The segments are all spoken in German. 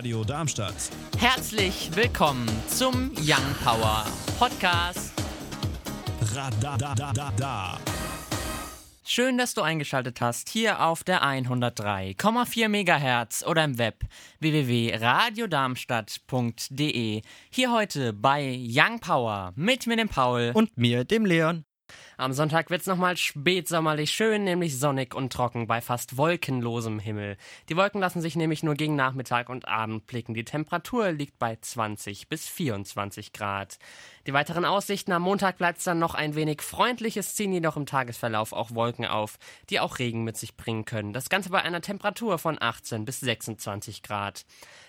Radio Darmstadt. Herzlich willkommen zum Young Power Podcast. Radadadada. Schön, dass du eingeschaltet hast hier auf der 103,4 MHz oder im Web www.radiodarmstadt.de. Hier heute bei Young Power mit mir, dem Paul. Und mir, dem Leon. Am Sonntag wird's nochmal spätsommerlich schön, nämlich sonnig und trocken bei fast wolkenlosem Himmel. Die Wolken lassen sich nämlich nur gegen Nachmittag und Abend blicken. Die Temperatur liegt bei 20 bis 24 Grad. Die weiteren Aussichten am Montag bleibt's dann noch ein wenig freundlich. Es ziehen jedoch im Tagesverlauf auch Wolken auf, die auch Regen mit sich bringen können. Das Ganze bei einer Temperatur von 18 bis 26 Grad.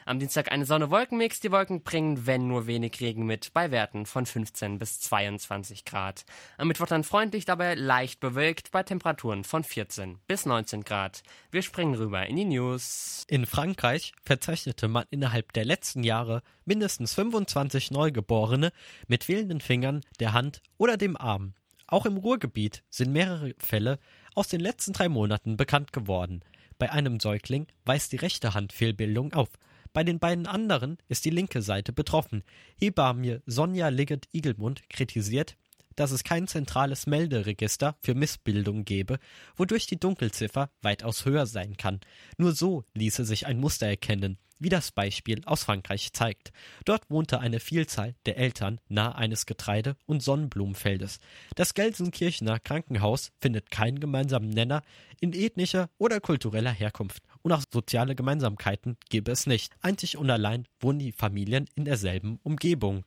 Am Dienstag eine Sonne-Wolkenmix. Die Wolken bringen, wenn nur wenig Regen mit, bei Werten von 15 bis 22 Grad. Am Mittwoch dann freundlich, dabei leicht bewölkt, bei Temperaturen von 14 bis 19 Grad. Wir springen rüber in die News. In Frankreich verzeichnete man innerhalb der letzten Jahre mindestens 25 Neugeborene mit fehlenden Fingern, der Hand oder dem Arm. Auch im Ruhrgebiet sind mehrere Fälle aus den letzten drei Monaten bekannt geworden. Bei einem Säugling weist die rechte Hand Fehlbildung auf. Bei den beiden anderen ist die linke Seite betroffen. Hebamme Sonja Liggett-Igelmund kritisiert, dass es kein zentrales Melderegister für Missbildung gebe, wodurch die Dunkelziffer weitaus höher sein kann. Nur so ließe sich ein Muster erkennen, wie das Beispiel aus Frankreich zeigt. Dort wohnte eine Vielzahl der Eltern nahe eines Getreide- und Sonnenblumenfeldes. Das Gelsenkirchener Krankenhaus findet keinen gemeinsamen Nenner in ethnischer oder kultureller Herkunft. Und auch soziale Gemeinsamkeiten gäbe es nicht. Einzig und allein wohnen die Familien in derselben Umgebung.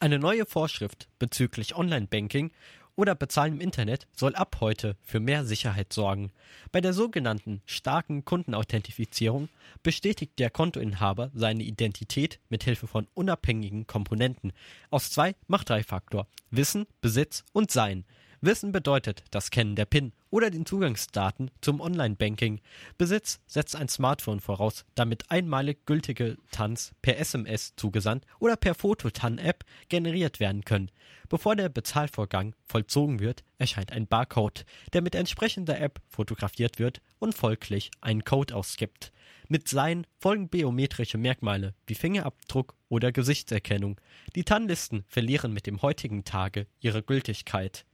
Eine neue Vorschrift bezüglich Online-Banking oder Bezahlen im Internet soll ab heute für mehr Sicherheit sorgen. Bei der sogenannten starken Kundenauthentifizierung bestätigt der Kontoinhaber seine Identität mit Hilfe von unabhängigen Komponenten. Aus zwei macht drei Faktor. Wissen, Besitz und Sein. Wissen bedeutet das Kennen der PIN oder den Zugangsdaten zum Online-Banking. Besitz setzt ein Smartphone voraus, damit einmalig gültige TANs per SMS zugesandt oder per Fototan-App generiert werden können. Bevor der Bezahlvorgang vollzogen wird, erscheint ein Barcode, der mit entsprechender App fotografiert wird und folglich einen Code ausgibt. Mit Sein folgen biometrische Merkmale wie Fingerabdruck oder Gesichtserkennung. Die TAN-Listen verlieren mit dem heutigen Tage ihre Gültigkeit.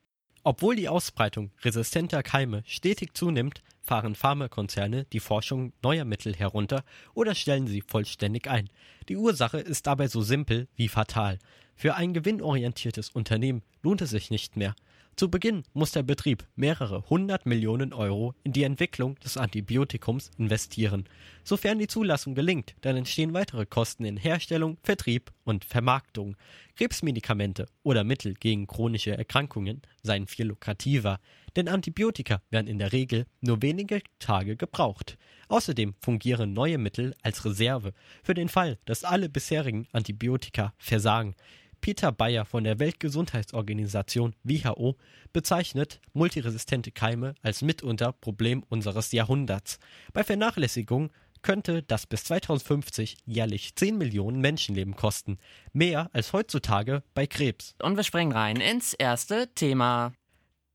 Obwohl die Ausbreitung resistenter Keime stetig zunimmt, fahren Pharmakonzerne die Forschung neuer Mittel herunter oder stellen sie vollständig ein. Die Ursache ist dabei so simpel wie fatal. Für ein gewinnorientiertes Unternehmen lohnt es sich nicht mehr. Zu Beginn muss der Betrieb mehrere hundert Millionen Euro in die Entwicklung des Antibiotikums investieren. Sofern die Zulassung gelingt, dann entstehen weitere Kosten in Herstellung, Vertrieb und Vermarktung. Krebsmedikamente oder Mittel gegen chronische Erkrankungen seien viel lukrativer, denn Antibiotika werden in der Regel nur wenige Tage gebraucht. Außerdem fungieren neue Mittel als Reserve für den Fall, dass alle bisherigen Antibiotika versagen. Peter Bayer von der Weltgesundheitsorganisation WHO bezeichnet multiresistente Keime als mitunter Problem unseres Jahrhunderts. Bei Vernachlässigung könnte das bis 2050 jährlich 10 Millionen Menschenleben kosten. Mehr als heutzutage bei Krebs. Und wir springen rein ins erste Thema.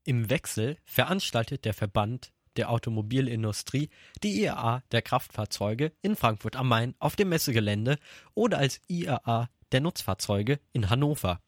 Im Wechsel veranstaltet der Verband der Automobilindustrie die IAA der Kraftfahrzeuge in Frankfurt am Main auf dem Messegelände oder als IAA der Nutzfahrzeuge in Hannover.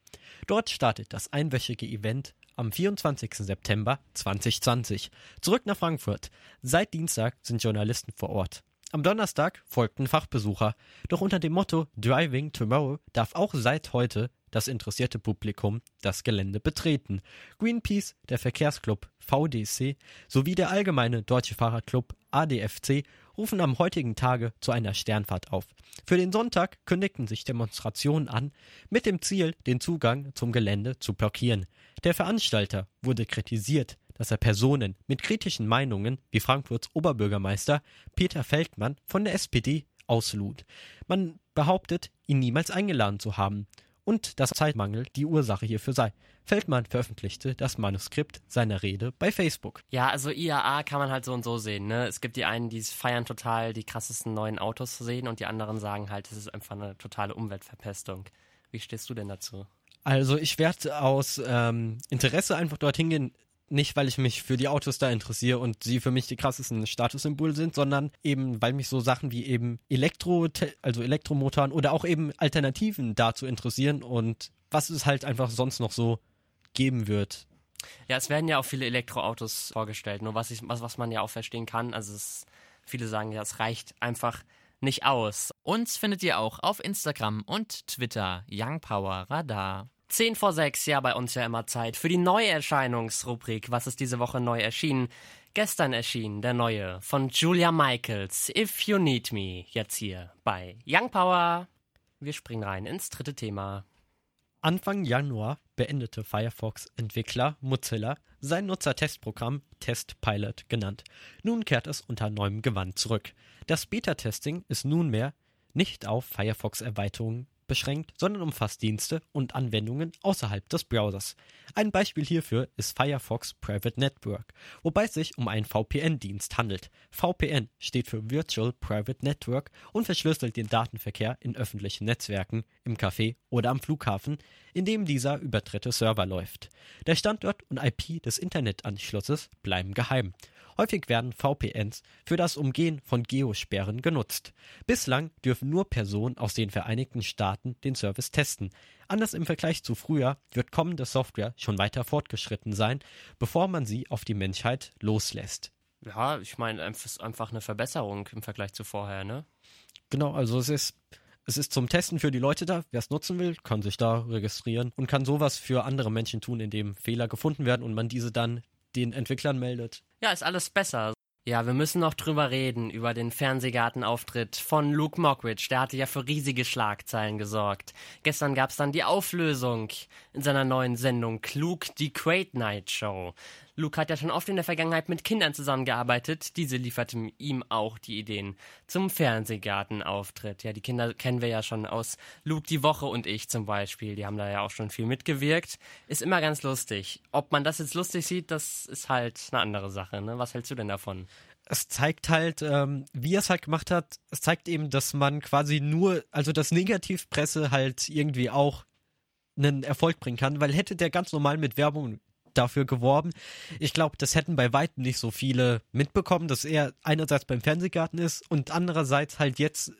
Dort startet das einwöchige Event am 24. September 2020. Zurück nach Frankfurt. Seit Dienstag sind Journalisten vor Ort. Am Donnerstag folgten Fachbesucher, doch unter dem Motto Driving Tomorrow darf auch seit heute das interessierte Publikum das Gelände betreten. Greenpeace, der Verkehrsclub VDC sowie der allgemeine Deutsche Fahrradclub ADFC rufen am heutigen Tage zu einer Sternfahrt auf. Für den Sonntag kündigten sich Demonstrationen an, mit dem Ziel, den Zugang zum Gelände zu blockieren. Der Veranstalter wurde kritisiert, dass er Personen mit kritischen Meinungen wie Frankfurts Oberbürgermeister Peter Feldmann von der SPD auslud. Man behauptet, ihn niemals eingeladen zu haben und dass Zeitmangel die Ursache hierfür sei. Feldmann veröffentlichte das Manuskript seiner Rede bei Facebook. Ja, also IAA kann man halt so und so sehen. Ne? Es gibt die einen, die feiern total, die krassesten neuen Autos zu sehen und die anderen sagen halt, es ist einfach eine totale Umweltverpestung. Wie stehst du denn dazu? Also ich werde aus ähm, Interesse einfach dorthin gehen, nicht, weil ich mich für die Autos da interessiere und sie für mich die krassesten Statussymbole sind, sondern eben, weil mich so Sachen wie eben Elektro, also Elektromotoren oder auch eben Alternativen dazu interessieren und was es halt einfach sonst noch so geben wird. Ja, es werden ja auch viele Elektroautos vorgestellt, nur was, ich, was, was man ja auch verstehen kann. Also es, viele sagen ja, es reicht einfach nicht aus. Uns findet ihr auch auf Instagram und Twitter Young Power Radar. 10 vor 6, ja, bei uns ja immer Zeit für die Neuerscheinungsrubrik. Was ist diese Woche neu erschienen? Gestern erschien der neue von Julia Michaels, If You Need Me, jetzt hier bei Young Power. Wir springen rein ins dritte Thema. Anfang Januar beendete Firefox-Entwickler Mozilla sein Nutzertestprogramm TestPilot genannt. Nun kehrt es unter neuem Gewand zurück. Das Beta-Testing ist nunmehr nicht auf Firefox-Erweiterungen beschränkt, sondern umfasst Dienste und Anwendungen außerhalb des Browsers. Ein Beispiel hierfür ist Firefox Private Network, wobei es sich um einen VPN-Dienst handelt. VPN steht für Virtual Private Network und verschlüsselt den Datenverkehr in öffentlichen Netzwerken, im Café oder am Flughafen, in dem dieser über dritte Server läuft. Der Standort und IP des Internetanschlusses bleiben geheim. Häufig werden VPNs für das Umgehen von Geosperren genutzt. Bislang dürfen nur Personen aus den Vereinigten Staaten den Service testen. Anders im Vergleich zu früher wird kommende Software schon weiter fortgeschritten sein, bevor man sie auf die Menschheit loslässt. Ja, ich meine, es ist einfach eine Verbesserung im Vergleich zu vorher, ne? Genau, also es ist es ist zum Testen für die Leute da. Wer es nutzen will, kann sich da registrieren und kann sowas für andere Menschen tun, indem Fehler gefunden werden und man diese dann den Entwicklern meldet. Ja, ist alles besser. Ja, wir müssen noch drüber reden, über den Fernsehgartenauftritt von Luke Mockridge. Der hatte ja für riesige Schlagzeilen gesorgt. Gestern gab's dann die Auflösung in seiner neuen Sendung Luke, die Great Night Show. Luke hat ja schon oft in der Vergangenheit mit Kindern zusammengearbeitet. Diese lieferten ihm auch die Ideen zum Fernsehgartenauftritt. Ja, die Kinder kennen wir ja schon aus Luke die Woche und ich zum Beispiel. Die haben da ja auch schon viel mitgewirkt. Ist immer ganz lustig. Ob man das jetzt lustig sieht, das ist halt eine andere Sache. Ne? Was hältst du denn davon? es zeigt halt, ähm, wie er es halt gemacht hat, es zeigt eben, dass man quasi nur, also dass Negativpresse halt irgendwie auch einen Erfolg bringen kann, weil hätte der ganz normal mit Werbung dafür geworben. Ich glaube, das hätten bei weitem nicht so viele mitbekommen, dass er einerseits beim Fernsehgarten ist und andererseits halt jetzt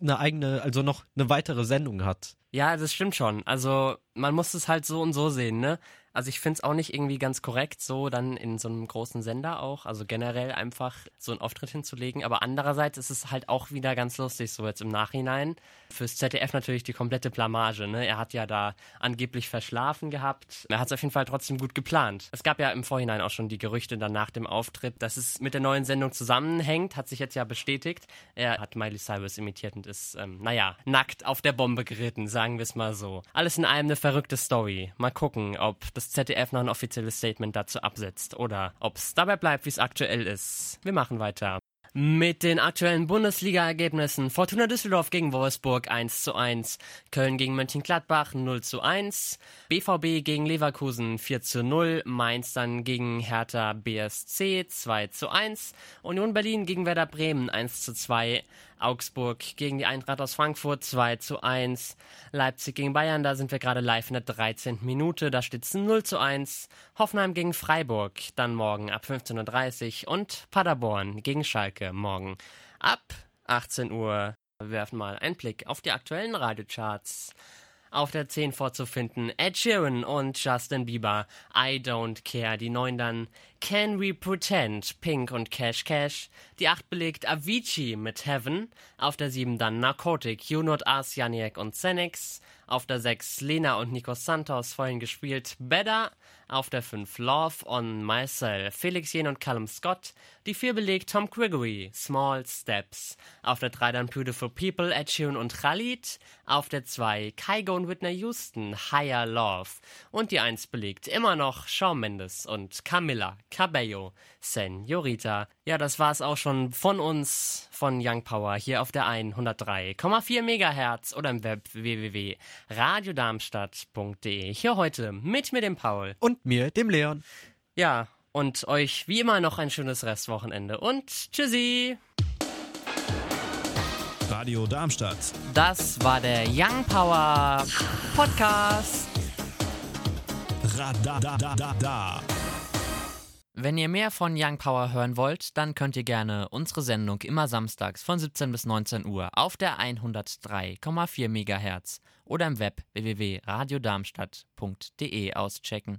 eine eigene, also noch eine weitere Sendung hat. Ja, das stimmt schon. Also man muss es halt so und so sehen, ne? Also ich finde es auch nicht irgendwie ganz korrekt, so dann in so einem großen Sender auch, also generell einfach so einen Auftritt hinzulegen. Aber andererseits ist es halt auch wieder ganz lustig, so jetzt im Nachhinein. Fürs ZDF natürlich die komplette Blamage, ne? Er hat ja da angeblich verschlafen gehabt. Er hat es auf jeden Fall trotzdem gut geplant. Es gab ja im Vorhinein auch schon die Gerüchte dann nach dem Auftritt, dass es mit der neuen Sendung zusammenhängt, hat sich jetzt ja bestätigt. Er hat Miley Cyrus imitiert und ist, ähm, naja, nackt auf der Bombe geritten, sagen wir es mal so. Alles in allem eine verrückte Story. Mal gucken, ob das ZDF noch ein offizielles Statement dazu absetzt oder ob es dabei bleibt, wie es aktuell ist. Wir machen weiter. Mit den aktuellen Bundesliga-Ergebnissen. Fortuna Düsseldorf gegen Wolfsburg 1 zu 1, Köln gegen Mönchengladbach 0 zu 1, BVB gegen Leverkusen 4 zu 0, Mainz dann gegen Hertha BSC 2 zu 1, Union Berlin gegen Werder Bremen 1 zu 2, Augsburg gegen die Eintracht aus Frankfurt 2 zu 1. Leipzig gegen Bayern, da sind wir gerade live in der 13. Minute, da steht es 0 zu 1. Hoffenheim gegen Freiburg, dann morgen ab 15.30 Uhr und Paderborn gegen Schalke morgen ab 18 Uhr. Wir werfen mal einen Blick auf die aktuellen Radiocharts auf der 10 vorzufinden. Ed Sheeran und Justin Bieber, I Don't Care. Die 9 dann Can We Pretend, Pink und Cash Cash. Die 8 belegt Avicii mit Heaven. Auf der 7 dann Narcotic, You Not Us, Janiek und Xenix. Auf der 6 Lena und Nico Santos, vorhin gespielt Better. Auf der 5 Love on Myself, Felix Jen und Callum Scott. Die 4 belegt Tom Gregory, Small Steps. Auf der 3 dann Beautiful People, Sheeran und Khalid. Auf der 2 Kygo und Whitney Houston, Higher Love. Und die 1 belegt immer noch Shawn Mendes und Camilla Cabello, Senorita. Ja, das war's auch schon von uns, von Young Power, hier auf der 103,4 Megahertz oder im Web www.radiodarmstadt.de. Hier heute mit mir, dem Paul. Und mir, dem Leon. Ja, und euch wie immer noch ein schönes Restwochenende und tschüssi! Radio Darmstadt. Das war der Young Power Podcast. Radadadada. Wenn ihr mehr von Young Power hören wollt, dann könnt ihr gerne unsere Sendung immer samstags von 17 bis 19 Uhr auf der 103,4 MHz oder im Web www.radiodarmstadt.de auschecken.